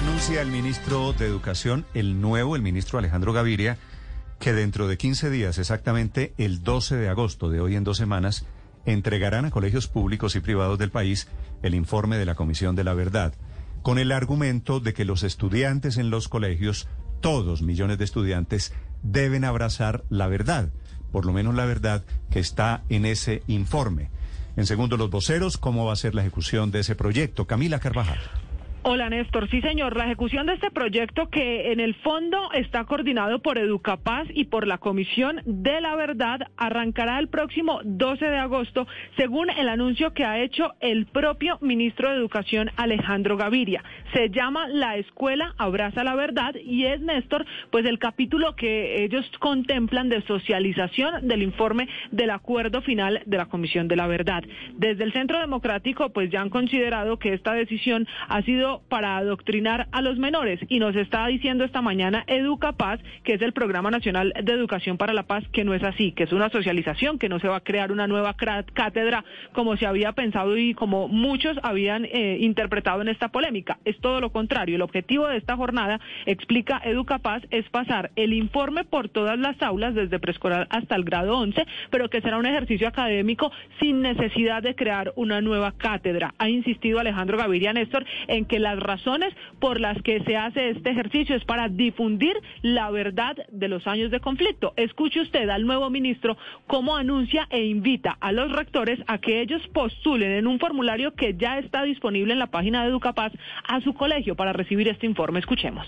Anuncia el ministro de Educación, el nuevo, el ministro Alejandro Gaviria, que dentro de 15 días, exactamente el 12 de agosto de hoy en dos semanas, entregarán a colegios públicos y privados del país el informe de la Comisión de la Verdad, con el argumento de que los estudiantes en los colegios, todos millones de estudiantes, deben abrazar la verdad, por lo menos la verdad que está en ese informe. En segundo, los voceros, ¿cómo va a ser la ejecución de ese proyecto? Camila Carvajal. Hola Néstor, sí señor, la ejecución de este proyecto que en el fondo está coordinado por Educapaz y por la Comisión de la Verdad arrancará el próximo 12 de agosto según el anuncio que ha hecho el propio ministro de Educación Alejandro Gaviria. Se llama La Escuela Abraza la Verdad y es Néstor pues el capítulo que ellos contemplan de socialización del informe del acuerdo final de la Comisión de la Verdad. Desde el Centro Democrático pues ya han considerado que esta decisión ha sido para adoctrinar a los menores y nos está diciendo esta mañana Educa Paz, que es el Programa Nacional de Educación para la Paz, que no es así, que es una socialización, que no se va a crear una nueva cátedra como se había pensado y como muchos habían eh, interpretado en esta polémica. Es todo lo contrario. El objetivo de esta jornada, explica Educa Paz, es pasar el informe por todas las aulas, desde preescolar hasta el grado 11, pero que será un ejercicio académico sin necesidad de crear una nueva cátedra. Ha insistido Alejandro Gaviria Néstor en que las razones por las que se hace este ejercicio es para difundir la verdad de los años de conflicto. Escuche usted al nuevo ministro cómo anuncia e invita a los rectores a que ellos postulen en un formulario que ya está disponible en la página de Educapaz a su colegio para recibir este informe. Escuchemos.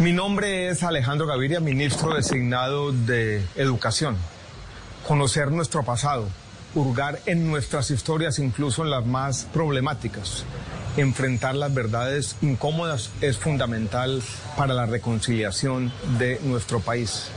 Mi nombre es Alejandro Gaviria, ministro designado de Educación. Conocer nuestro pasado, hurgar en nuestras historias, incluso en las más problemáticas enfrentar las verdades incómodas es fundamental para la reconciliación de nuestro país.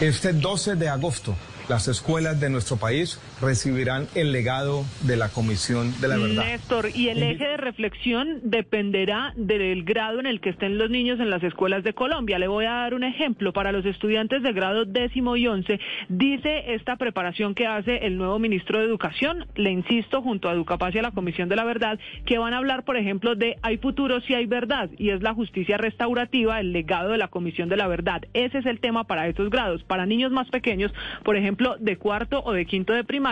Este 12 de agosto las escuelas de nuestro país recibirán el legado de la Comisión de la Verdad. Néstor, y el eje de reflexión dependerá del grado en el que estén los niños en las escuelas de Colombia. Le voy a dar un ejemplo. Para los estudiantes de grado décimo y once, dice esta preparación que hace el nuevo ministro de Educación, le insisto, junto a Educapaz y a la Comisión de la Verdad, que van a hablar, por ejemplo, de hay futuro si hay verdad, y es la justicia restaurativa, el legado de la Comisión de la Verdad. Ese es el tema para estos grados. Para niños más pequeños, por ejemplo, de cuarto o de quinto de primaria,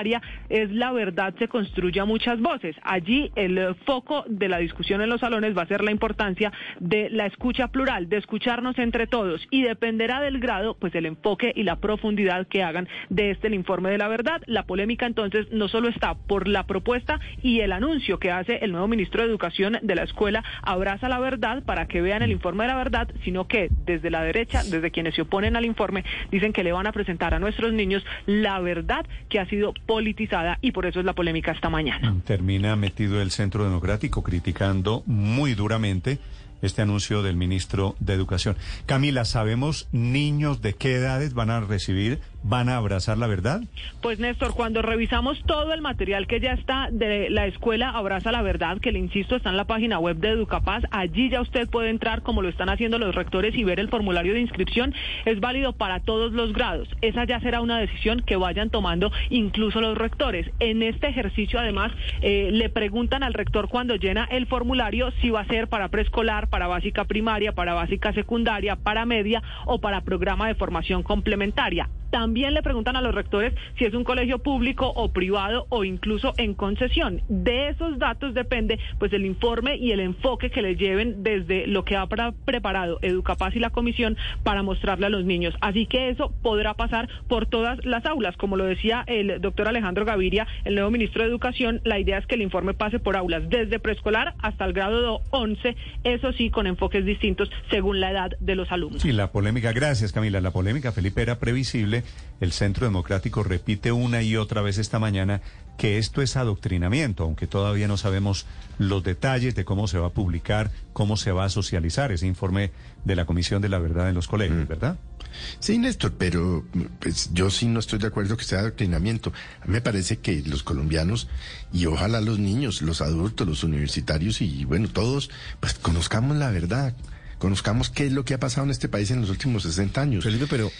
es la verdad se construye a muchas voces. Allí el foco de la discusión en los salones va a ser la importancia de la escucha plural, de escucharnos entre todos y dependerá del grado, pues el enfoque y la profundidad que hagan de este el informe de la verdad. La polémica entonces no solo está por la propuesta y el anuncio que hace el nuevo ministro de Educación de la escuela Abraza la Verdad para que vean el informe de la verdad, sino que desde la derecha, desde quienes se oponen al informe, dicen que le van a presentar a nuestros niños la verdad que ha sido politizada y por eso es la polémica esta mañana. Termina metido el Centro Democrático criticando muy duramente este anuncio del ministro de Educación. Camila, ¿sabemos niños de qué edades van a recibir van a abrazar la verdad? Pues Néstor, cuando revisamos todo el material que ya está de la escuela Abraza la Verdad, que le insisto está en la página web de Educapaz, allí ya usted puede entrar como lo están haciendo los rectores y ver el formulario de inscripción, es válido para todos los grados. Esa ya será una decisión que vayan tomando incluso los rectores. En este ejercicio además eh, le preguntan al rector cuando llena el formulario si va a ser para preescolar, para básica primaria, para básica secundaria, para media o para programa de formación complementaria. También le preguntan a los rectores si es un colegio público o privado o incluso en concesión. De esos datos depende pues el informe y el enfoque que le lleven desde lo que ha preparado Educapaz y la comisión para mostrarle a los niños. Así que eso podrá pasar por todas las aulas. Como lo decía el doctor Alejandro Gaviria, el nuevo ministro de Educación, la idea es que el informe pase por aulas desde preescolar hasta el grado 11, eso sí, con enfoques distintos según la edad de los alumnos. Sí, la polémica, gracias Camila, la polémica, Felipe, era previsible el Centro Democrático repite una y otra vez esta mañana que esto es adoctrinamiento, aunque todavía no sabemos los detalles de cómo se va a publicar, cómo se va a socializar ese informe de la Comisión de la Verdad en los colegios, mm. ¿verdad? Sí, Néstor, pero pues, yo sí no estoy de acuerdo que sea adoctrinamiento. A mí me parece que los colombianos y ojalá los niños, los adultos, los universitarios y bueno, todos, pues conozcamos la verdad, conozcamos qué es lo que ha pasado en este país en los últimos 60 años. Felipe, pero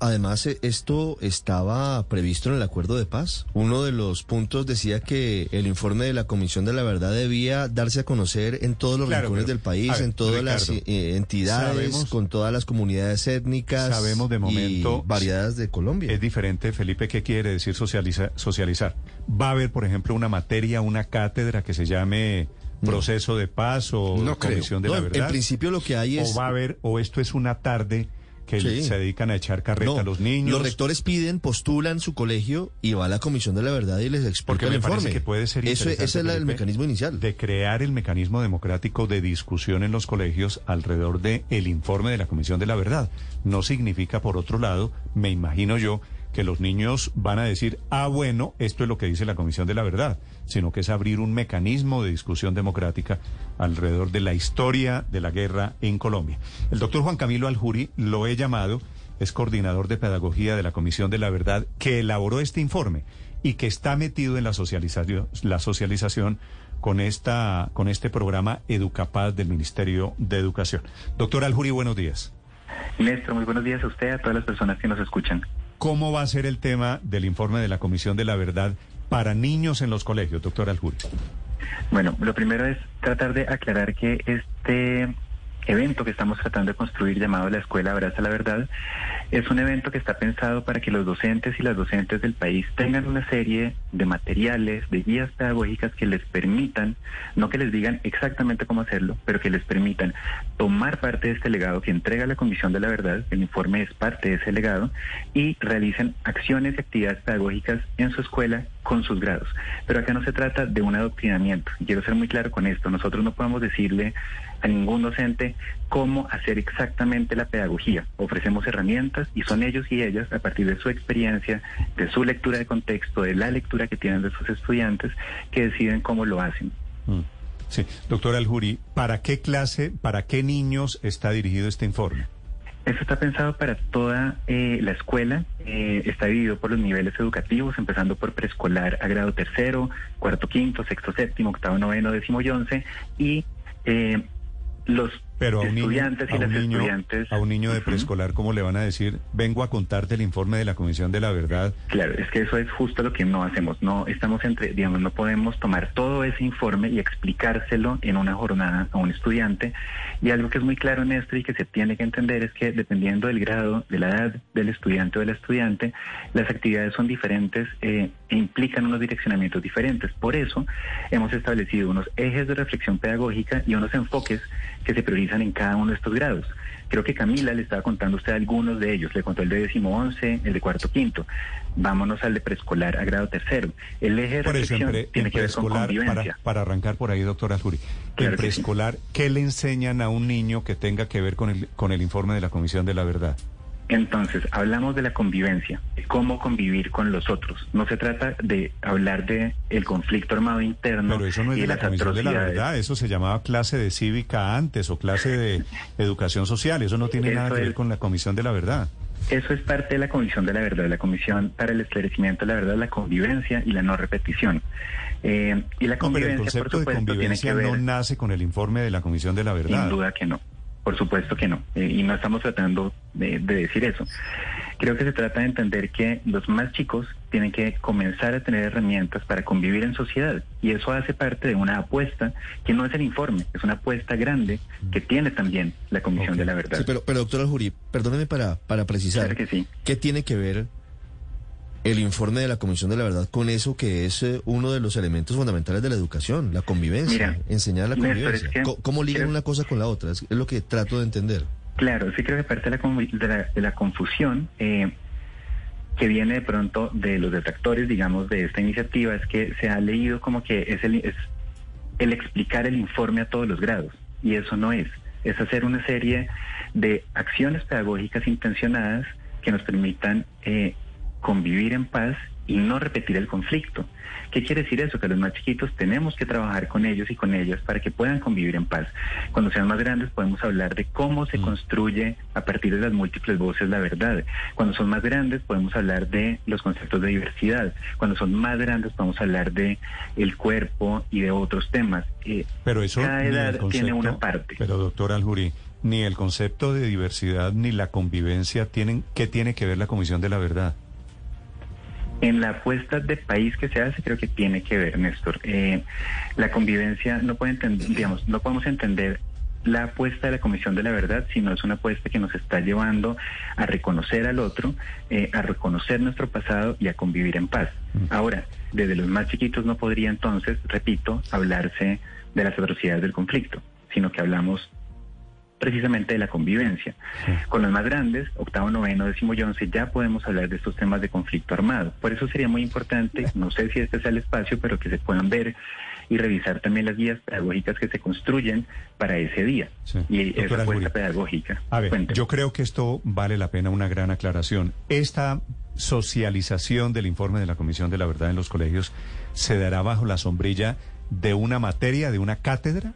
además eh, esto estaba previsto en el acuerdo de paz. Uno de los puntos decía que el informe de la Comisión de la Verdad debía darse a conocer en todos los rincones del país, en todas las eh, entidades, con todas las comunidades étnicas sabemos de momento, y variedades de Colombia. Es diferente, Felipe, ¿qué quiere decir socializar? Va a haber, por ejemplo, una materia, una cátedra que se llame proceso de paz o comisión de la verdad. En principio lo que hay es... O va a haber, o esto es una tarde que se dedican a echar carreta a los niños. Los rectores piden, postulan su colegio y va a la Comisión de la Verdad y les explica el informe. que puede ser Eso, ese es el mecanismo inicial. De crear el mecanismo democrático de discusión en los colegios alrededor del el informe de la Comisión de la Verdad. No significa, por otro lado, me imagino yo, que los niños van a decir, ah, bueno, esto es lo que dice la Comisión de la Verdad, sino que es abrir un mecanismo de discusión democrática alrededor de la historia de la guerra en Colombia. El doctor Juan Camilo Aljuri lo he llamado, es coordinador de pedagogía de la Comisión de la Verdad, que elaboró este informe y que está metido en la socialización, la socialización con, esta, con este programa Educapaz del Ministerio de Educación. Doctor Aljuri, buenos días. Néstor, muy buenos días a usted a todas las personas que nos escuchan. ¿Cómo va a ser el tema del informe de la Comisión de la Verdad para niños en los colegios, doctor Aljuri? Bueno, lo primero es tratar de aclarar que este evento que estamos tratando de construir llamado La Escuela Abraza la Verdad es un evento que está pensado para que los docentes y las docentes del país tengan una serie de materiales, de guías pedagógicas que les permitan, no que les digan exactamente cómo hacerlo, pero que les permitan tomar parte de este legado que entrega la Comisión de la Verdad, el informe es parte de ese legado, y realicen acciones y actividades pedagógicas en su escuela con sus grados. Pero acá no se trata de un adoctrinamiento. Quiero ser muy claro con esto. Nosotros no podemos decirle a ningún docente cómo hacer exactamente la pedagogía. Ofrecemos herramientas y son ellos y ellas, a partir de su experiencia, de su lectura de contexto, de la lectura que tienen de sus estudiantes, que deciden cómo lo hacen. Mm. Sí, doctora Aljuri, ¿para qué clase, para qué niños está dirigido este informe? Esto está pensado para toda eh, la escuela, eh, está dividido por los niveles educativos, empezando por preescolar a grado tercero, cuarto, quinto, sexto, séptimo, octavo, noveno, décimo y once, y eh, los pero a un niño, y las niño. A un niño de preescolar, ¿cómo le van a decir? Vengo a contarte el informe de la Comisión de la Verdad. Claro, es que eso es justo lo que no hacemos. No estamos entre, digamos, no podemos tomar todo ese informe y explicárselo en una jornada a un estudiante. Y algo que es muy claro, Néstor, y que se tiene que entender es que dependiendo del grado, de la edad del estudiante o de la estudiante, las actividades son diferentes eh, e implican unos direccionamientos diferentes. Por eso hemos establecido unos ejes de reflexión pedagógica y unos enfoques que se priorizan en cada uno de estos grados. Creo que Camila le estaba contando a usted algunos de ellos. Le contó el de décimo once, el de cuarto quinto. Vámonos al de preescolar a grado tercero. El eje de reflexión tiene que ver con convivencia. Para, arrancar por ahí, doctora Azuri. en preescolar, ¿qué le enseñan a un niño que tenga que ver con el, con el informe de la Comisión de la Verdad? Entonces, hablamos de la convivencia, de cómo convivir con los otros. No se trata de hablar de el conflicto armado interno Pero eso no es y de la las Comisión de la. Verdad, eso se llamaba clase de cívica antes o clase de educación social, eso no tiene Eso nada que ver con la Comisión de la Verdad. Eso es parte de la Comisión de la Verdad, la Comisión para el Esclarecimiento de la Verdad, la convivencia y la no repetición. Eh, y la No, pero el convivencia, por concepto de supuesto, tiene convivencia que ver... no nace con el informe de la Comisión de la Verdad. Sin duda que no. Por supuesto que no. Eh, y no estamos tratando de, de decir eso. Creo que se trata de entender que los más chicos tienen que comenzar a tener herramientas para convivir en sociedad. Y eso hace parte de una apuesta que no es el informe, es una apuesta grande que tiene también la Comisión de la Verdad. Sí, pero, pero doctora Jurí, perdóneme para, para precisar. Claro que sí. ¿Qué tiene que ver el informe de la Comisión de la Verdad con eso que es eh, uno de los elementos fundamentales de la educación, la convivencia, Mira, enseñar la convivencia? ¿Cómo ligan una cosa con la otra? Es lo que trato de entender. Claro, sí creo que parte de la, convi- de la, de la confusión eh, que viene de pronto de los detractores, digamos, de esta iniciativa es que se ha leído como que es el, es el explicar el informe a todos los grados. Y eso no es. Es hacer una serie de acciones pedagógicas intencionadas que nos permitan eh, convivir en paz y no repetir el conflicto. ¿Qué quiere decir eso? Que los más chiquitos tenemos que trabajar con ellos y con ellas para que puedan convivir en paz. Cuando sean más grandes podemos hablar de cómo se construye a partir de las múltiples voces la verdad. Cuando son más grandes podemos hablar de los conceptos de diversidad. Cuando son más grandes podemos hablar de el cuerpo y de otros temas. Eh, Pero eso cada edad tiene una parte. Pero doctor Aljuri, ni el concepto de diversidad ni la convivencia tienen, ¿qué tiene que ver la Comisión de la Verdad? En la apuesta de país que se hace, creo que tiene que ver, Néstor. Eh, la convivencia no puede entender, digamos, no podemos entender la apuesta de la Comisión de la Verdad, sino es una apuesta que nos está llevando a reconocer al otro, eh, a reconocer nuestro pasado y a convivir en paz. Ahora, desde los más chiquitos no podría entonces, repito, hablarse de las atrocidades del conflicto, sino que hablamos precisamente de la convivencia. Con los más grandes, octavo, noveno, décimo y once, ya podemos hablar de estos temas de conflicto armado. Por eso sería muy importante, no sé si este sea el espacio, pero que se puedan ver y revisar también las guías pedagógicas que se construyen para ese día y esa apuesta pedagógica. A ver, yo creo que esto vale la pena una gran aclaración. Esta socialización del informe de la Comisión de la Verdad en los colegios se dará bajo la sombrilla de una materia, de una cátedra.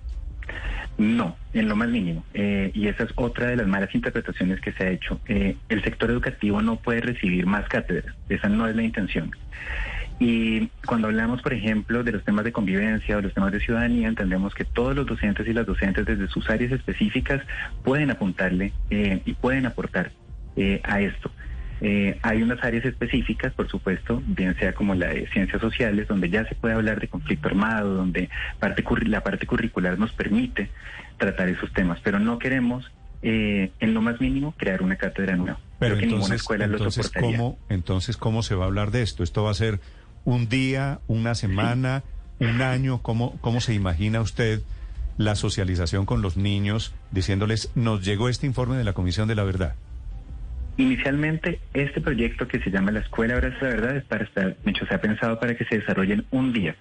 No, en lo más mínimo. Eh, y esa es otra de las malas interpretaciones que se ha hecho. Eh, el sector educativo no puede recibir más cátedras. Esa no es la intención. Y cuando hablamos, por ejemplo, de los temas de convivencia o los temas de ciudadanía, entendemos que todos los docentes y las docentes desde sus áreas específicas pueden apuntarle eh, y pueden aportar a esto. Eh, hay unas áreas específicas, por supuesto, bien sea como la de ciencias sociales, donde ya se puede hablar de conflicto armado, donde parte la parte curricular nos permite tratar esos temas, pero no queremos eh, en lo más mínimo crear una cátedra nueva. Pero entonces, ninguna escuela entonces, ¿cómo, entonces, ¿cómo se va a hablar de esto? ¿Esto va a ser un día, una semana, un año? ¿Cómo, ¿Cómo se imagina usted la socialización con los niños diciéndoles, nos llegó este informe de la Comisión de la Verdad? Inicialmente, este proyecto que se llama la Escuela Abraza la Verdad es para estar, hecho, se ha pensado para que se desarrollen un día.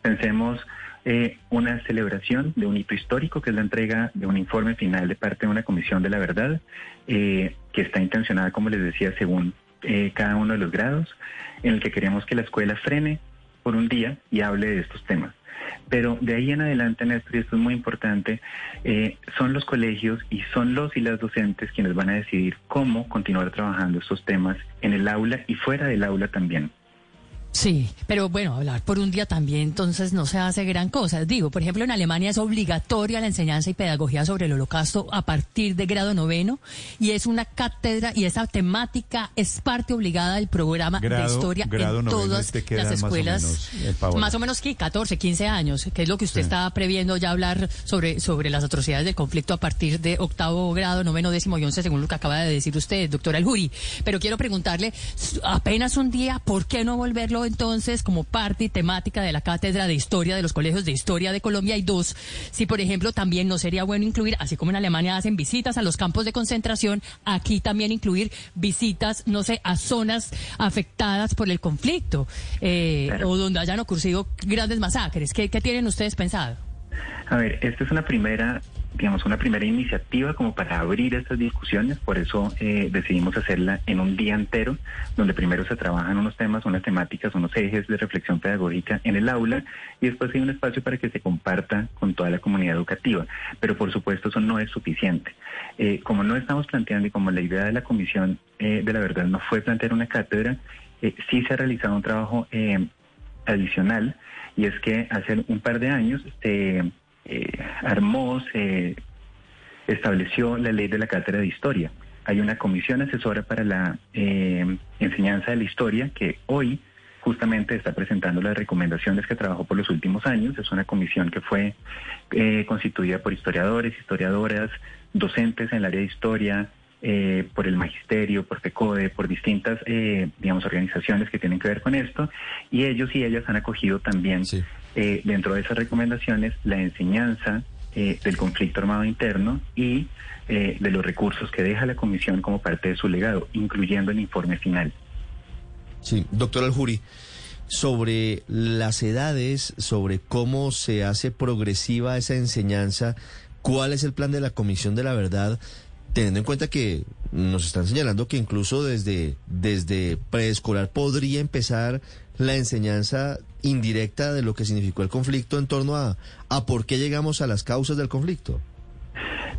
Pensemos eh, una celebración de un hito histórico, que es la entrega de un informe final de parte de una comisión de la verdad, eh, que está intencionada, como les decía, según eh, cada uno de los grados, en el que queremos que la escuela frene por un día y hable de estos temas. Pero de ahí en adelante, Néstor, y esto es muy importante, eh, son los colegios y son los y las docentes quienes van a decidir cómo continuar trabajando estos temas en el aula y fuera del aula también. Sí, pero bueno, hablar por un día también entonces no se hace gran cosa. Digo, por ejemplo, en Alemania es obligatoria la enseñanza y pedagogía sobre el holocausto a partir de grado noveno y es una cátedra y esa temática es parte obligada del programa de historia en todas las escuelas. Más o menos, más 14, 15 años, que es lo que usted está previendo ya hablar sobre, sobre las atrocidades del conflicto a partir de octavo grado, noveno, décimo y once, según lo que acaba de decir usted, doctora Aljuri. Pero quiero preguntarle, apenas un día, ¿por qué no volverlo entonces como parte y temática de la cátedra de historia de los colegios de historia de Colombia. Y dos, si por ejemplo también no sería bueno incluir, así como en Alemania hacen visitas a los campos de concentración, aquí también incluir visitas, no sé, a zonas afectadas por el conflicto eh, o donde hayan ocurrido grandes masacres. ¿Qué, ¿Qué tienen ustedes pensado? A ver, esta es una primera digamos, una primera iniciativa como para abrir estas discusiones, por eso eh, decidimos hacerla en un día entero, donde primero se trabajan unos temas, unas temáticas, unos ejes de reflexión pedagógica en el aula y después hay un espacio para que se comparta con toda la comunidad educativa. Pero por supuesto eso no es suficiente. Eh, como no estamos planteando y como la idea de la Comisión eh, de la Verdad no fue plantear una cátedra, sí se ha realizado un trabajo adicional y es que hace un par de años se eh, armó, se estableció la ley de la cátedra de historia. Hay una comisión asesora para la eh, enseñanza de la historia que hoy justamente está presentando las recomendaciones que trabajó por los últimos años. Es una comisión que fue eh, constituida por historiadores, historiadoras, docentes en el área de historia, eh, por el magisterio, por FECODE, por distintas, eh, digamos, organizaciones que tienen que ver con esto, y ellos y ellas han acogido también eh, dentro de esas recomendaciones la enseñanza del conflicto armado interno y de los recursos que deja la comisión como parte de su legado, incluyendo el informe final. Sí, doctor Aljuri sobre las edades, sobre cómo se hace progresiva esa enseñanza, cuál es el plan de la Comisión de la Verdad teniendo en cuenta que nos están señalando que incluso desde, desde preescolar podría empezar la enseñanza indirecta de lo que significó el conflicto en torno a, a por qué llegamos a las causas del conflicto.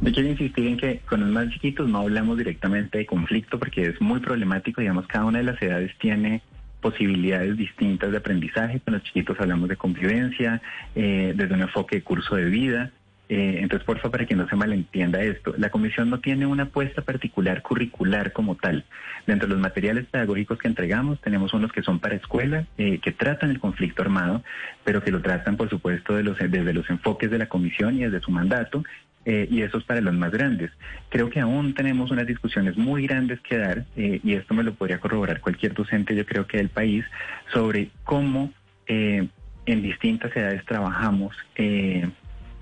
Me quiero insistir en que con los más chiquitos no hablamos directamente de conflicto porque es muy problemático, digamos, cada una de las edades tiene posibilidades distintas de aprendizaje, con los chiquitos hablamos de convivencia, eh, desde un enfoque de curso de vida, Eh, entonces, por favor, para que no se malentienda esto, la comisión no tiene una apuesta particular curricular como tal. Dentro de los materiales pedagógicos que entregamos, tenemos unos que son para escuela, eh, que tratan el conflicto armado, pero que lo tratan, por supuesto, desde los enfoques de la comisión y desde su mandato, eh, y eso es para los más grandes. Creo que aún tenemos unas discusiones muy grandes que dar, y esto me lo podría corroborar cualquier docente, yo creo que del país, sobre cómo en distintas edades trabajamos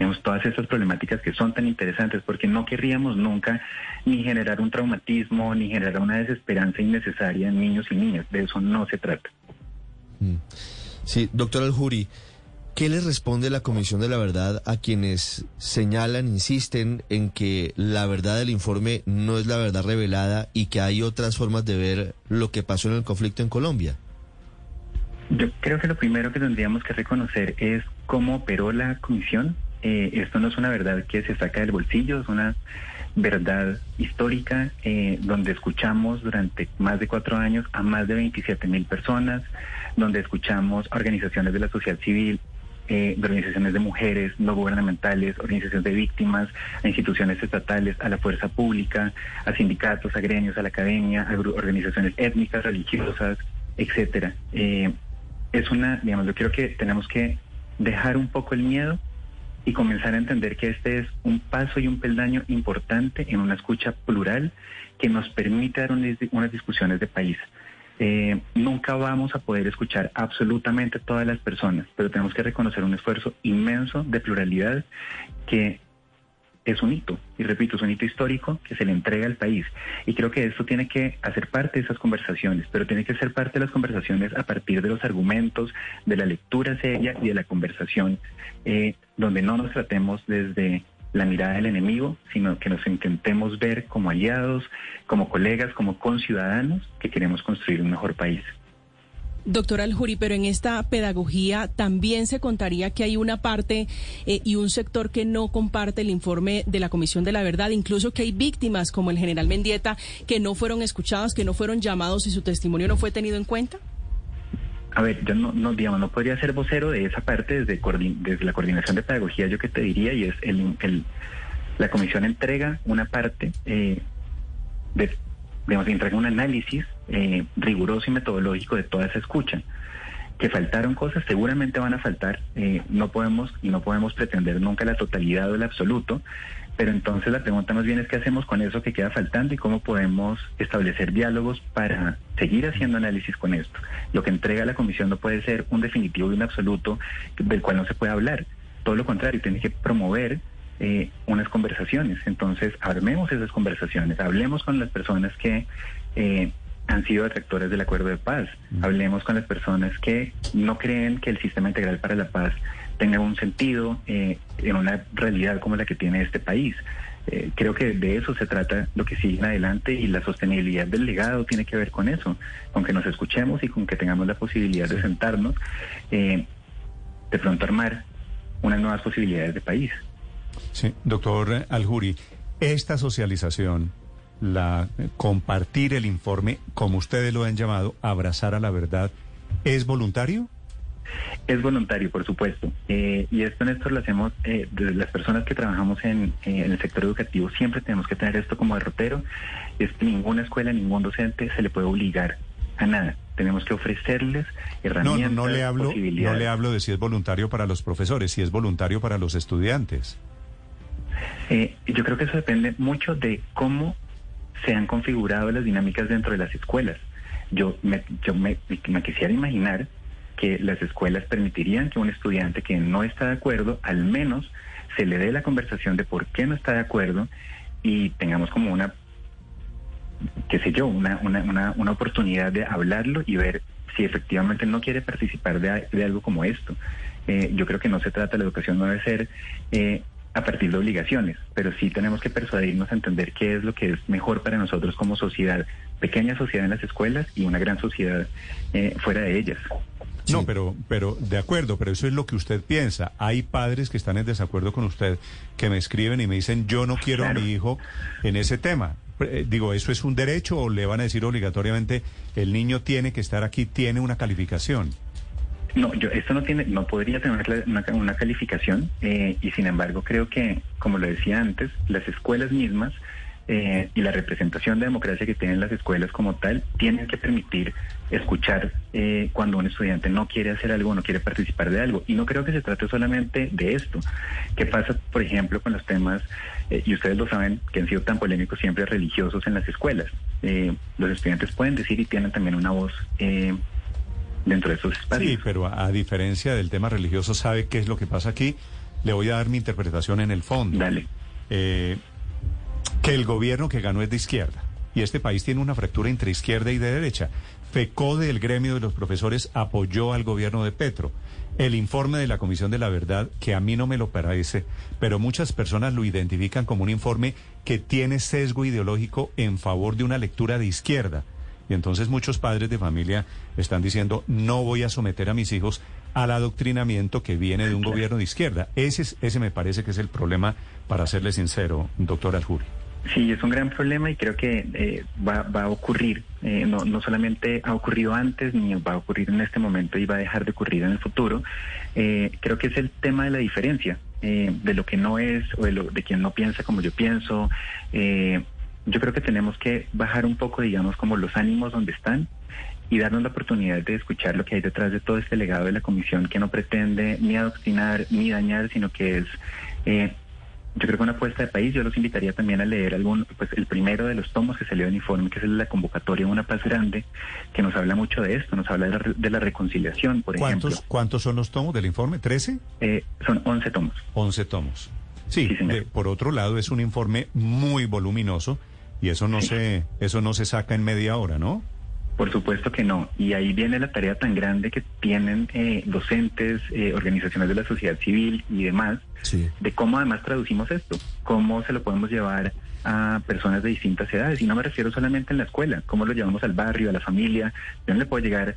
tenemos todas estas problemáticas que son tan interesantes porque no querríamos nunca ni generar un traumatismo ni generar una desesperanza innecesaria en niños y niñas. De eso no se trata. Mm. Sí, doctor Aljuri, ¿qué le responde la Comisión de la Verdad a quienes señalan, insisten en que la verdad del informe no es la verdad revelada y que hay otras formas de ver lo que pasó en el conflicto en Colombia? Yo creo que lo primero que tendríamos que reconocer es cómo operó la comisión eh, esto no es una verdad que se saca del bolsillo, es una verdad histórica eh, donde escuchamos durante más de cuatro años a más de 27 mil personas, donde escuchamos organizaciones de la sociedad civil, eh, organizaciones de mujeres no gubernamentales, organizaciones de víctimas, a instituciones estatales, a la fuerza pública, a sindicatos, a gremios, a la academia, a organizaciones étnicas, religiosas, etcétera. es una, digamos, yo creo que tenemos que dejar un poco el miedo y comenzar a entender que este es un paso y un peldaño importante en una escucha plural que nos permite dar unas, discusiones de país. Eh, nunca vamos a poder escuchar absolutamente todas las personas, pero tenemos que reconocer un esfuerzo inmenso de pluralidad que es un hito, y repito, es un hito histórico que se le entrega al país. Y creo que esto tiene que hacer parte de esas conversaciones, pero tiene que ser parte de las conversaciones a partir de los argumentos, de la lectura seria y de la conversación, eh, donde no nos tratemos desde la mirada del enemigo, sino que nos intentemos ver como aliados, como colegas, como conciudadanos que queremos construir un mejor país. Doctor Aljuri, pero en esta pedagogía también se contaría que hay una parte eh, y un sector que no comparte el informe de la Comisión de la Verdad, incluso que hay víctimas como el general Mendieta que no fueron escuchados, que no fueron llamados y su testimonio no fue tenido en cuenta. A ver, yo no, no, digamos, no podría ser vocero de esa parte desde, desde la coordinación de pedagogía, yo que te diría, y es el, el la comisión entrega una parte eh, de digamos, entrega un análisis eh, riguroso y metodológico de toda esa escucha. Que faltaron cosas, seguramente van a faltar, eh, no podemos y no podemos pretender nunca la totalidad o el absoluto, pero entonces la pregunta más bien es qué hacemos con eso que queda faltando y cómo podemos establecer diálogos para seguir haciendo análisis con esto. Lo que entrega la comisión no puede ser un definitivo y un absoluto del cual no se puede hablar. Todo lo contrario, tiene que promover eh, unas conversaciones. Entonces, armemos esas conversaciones, hablemos con las personas que eh, han sido detractores del acuerdo de paz, hablemos con las personas que no creen que el sistema integral para la paz tenga un sentido eh, en una realidad como la que tiene este país. creo que de eso se trata lo que sigue en adelante y la sostenibilidad del legado tiene que ver con eso, con que nos escuchemos y con que tengamos la posibilidad de sentarnos, de pronto armar unas nuevas posibilidades de país. Sí, doctor Aljuri, esta socialización, la compartir el informe, como ustedes lo han llamado, abrazar a la verdad, ¿es voluntario? Es voluntario, por supuesto. Eh, y esto, Néstor, lo hacemos eh, las personas que trabajamos en, en, el sector educativo. Siempre tenemos que tener esto como derrotero. Es que ninguna escuela, ningún docente se le puede obligar a nada. Tenemos que ofrecerles herramientas. No, no, le hablo, no le hablo de si es voluntario para los profesores, si es voluntario para los estudiantes. Eh, yo creo que eso depende mucho de cómo se han configurado las dinámicas dentro de las escuelas. Yo me, yo me, quisiera imaginar que las escuelas permitirían que un estudiante que no está de acuerdo, al menos se le dé la conversación de por qué no está de acuerdo y tengamos como una, qué sé yo, una, una, una, oportunidad de hablarlo y ver si efectivamente no quiere participar de, algo como esto. Eh, yo creo que no se trata, la educación no debe ser eh, a partir de obligaciones, pero sí tenemos que persuadirnos a entender qué es lo que es mejor para nosotros como sociedad, pequeña sociedad en las escuelas y una gran sociedad eh, fuera de ellas. No, pero, pero de acuerdo, pero eso es lo que usted piensa. Hay padres que están en desacuerdo con usted, que me escriben y me dicen, yo no quiero a mi hijo en ese tema. Eh, digo, ¿eso es un derecho o le van a decir obligatoriamente, el niño tiene que estar aquí, tiene una calificación? No, yo esto no tiene, no podría tener una, calificación eh, y sin embargo creo que, como lo decía antes, las escuelas mismas eh, y la representación de democracia que tienen las escuelas como tal tienen que permitir escuchar eh, cuando un estudiante no quiere hacer algo, no quiere participar de algo. Y no creo que se trate solamente de esto. ¿Qué pasa, por ejemplo, con los temas, y ustedes lo saben, que han sido tan polémicos siempre religiosos en las escuelas? los estudiantes pueden decir y tienen también una voz dentro de esos espacios. Sí, pero a, diferencia del tema religioso, ¿sabe qué es lo que pasa aquí? Le voy a dar mi interpretación en el fondo. Dale. Eh, que el gobierno que ganó es de izquierda. Y este país tiene una fractura entre izquierda y de derecha. FECODE, el gremio de los profesores, apoyó al gobierno de Petro. El informe de la Comisión de la Verdad, que a mí no me lo parece, pero muchas personas lo identifican como un informe que tiene sesgo ideológico en favor de una lectura de izquierda. Y entonces muchos padres de familia están diciendo, no voy a someter a mis hijos al adoctrinamiento que viene de un gobierno de izquierda. Ese, ese me parece que es el problema, para serle sincero, doctor Aljuri. Sí, es un gran problema y creo que eh, va, va, a ocurrir. Eh, no, no solamente ha ocurrido antes, ni va a ocurrir en este momento y va a dejar de ocurrir en el futuro. Eh, creo que es el tema de la diferencia, de lo que no es o de, lo, de quien no piensa como yo pienso, yo creo que tenemos que bajar un poco, digamos, como los ánimos donde están y darnos la oportunidad de escuchar lo que hay detrás de todo este legado de la comisión que no pretende ni adoctrinar ni dañar, sino que es, eh, yo creo que una apuesta de país. Yo los invitaría también a leer algún, pues el primero de los tomos que salió en informe, que es de la convocatoria Una Paz Grande, que nos habla mucho de esto, nos habla de la, reconciliación, por ¿Cuántos, ejemplo. ¿Cuántos son los tomos del informe? ¿13? Eh, son 11 tomos. 11 tomos. Sí, por otro lado es un informe muy voluminoso y eso no se eso no se saca en media hora, ¿no? Por supuesto que no. Y ahí viene la tarea tan grande que tienen eh, docentes, eh, organizaciones de la sociedad civil y demás, de cómo además traducimos esto, cómo se lo podemos llevar a personas de distintas edades. Y no me refiero solamente en la escuela, cómo lo llevamos al barrio, a la familia. Yo no le puedo llegar,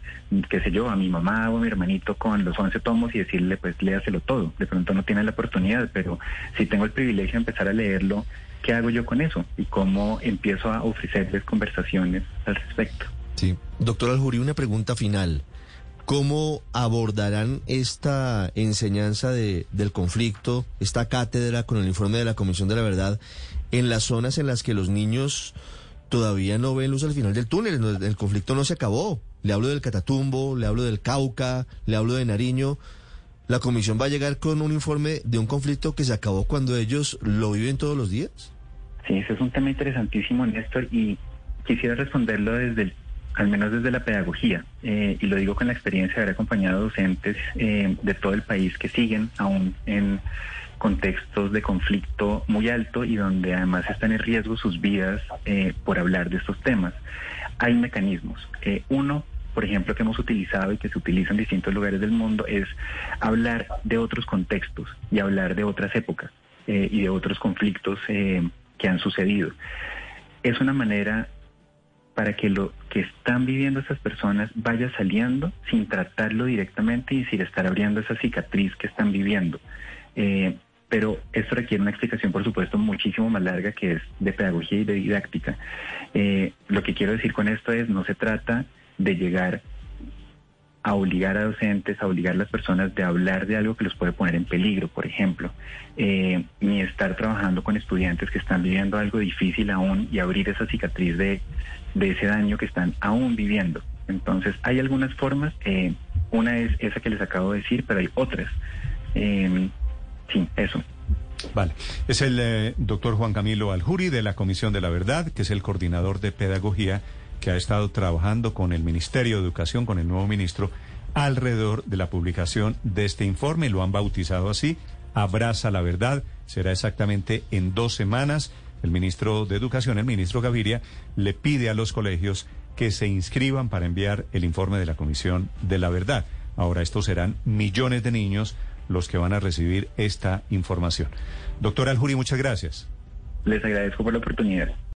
qué sé yo, a mi mamá o a mi hermanito con los 11 tomos y decirle, pues léaselo todo. De pronto no tiene la oportunidad, pero si tengo el privilegio de empezar a leerlo, ¿qué hago yo con eso? Y cómo empiezo a ofrecerles conversaciones al respecto. Sí. Doctor Aljuri, una pregunta final. ¿Cómo abordarán esta enseñanza de, del conflicto, esta cátedra con el informe de la Comisión de la Verdad, en las zonas en las que los niños todavía no ven luz al final del túnel? El conflicto no se acabó. Le hablo del Catatumbo, le hablo del Cauca, le hablo de Nariño. ¿La comisión va a llegar con un informe de un conflicto que se acabó cuando ellos lo viven todos los días? Sí, ese es un tema interesantísimo, Néstor, y quisiera responderlo desde al menos desde la pedagogía, eh, y lo digo con la experiencia de haber acompañado docentes eh, de todo el país que siguen aún en contextos de conflicto muy alto y donde además están en riesgo sus vidas eh, por hablar de estos temas. Hay mecanismos. uno, por ejemplo, que hemos utilizado y que se utiliza en distintos lugares del mundo es hablar de otros contextos y hablar de otras épocas y de otros conflictos que han sucedido. Es una manera para que lo que están viviendo esas personas vaya saliendo sin tratarlo directamente y sin estar abriendo esa cicatriz que están viviendo. Eh, pero esto requiere una explicación, por supuesto, muchísimo más larga que es de pedagogía y de didáctica. Eh, lo que quiero decir con esto es, no se trata de llegar a obligar a docentes, a obligar a las personas de hablar de algo que los puede poner en peligro, por ejemplo, eh, ni estar trabajando con estudiantes que están viviendo algo difícil aún y abrir esa cicatriz de, ese daño que están aún viviendo. Entonces, hay algunas formas, eh, una es esa que les acabo de decir, pero hay otras. Eh, sí, eso. Vale. Es el doctor Juan Camilo Aljuri de la Comisión de la Verdad, que es el coordinador de pedagogía que ha estado trabajando con el Ministerio de Educación, con el nuevo ministro, alrededor de la publicación de este informe. Lo han bautizado así, Abraza la Verdad. Será exactamente en dos semanas. El ministro de Educación, el ministro Gaviria, le pide a los colegios que se inscriban para enviar el informe de la Comisión de la Verdad. Ahora estos serán millones de niños los que van a recibir esta información. Doctor Aljuri, muchas gracias. Les agradezco por la oportunidad.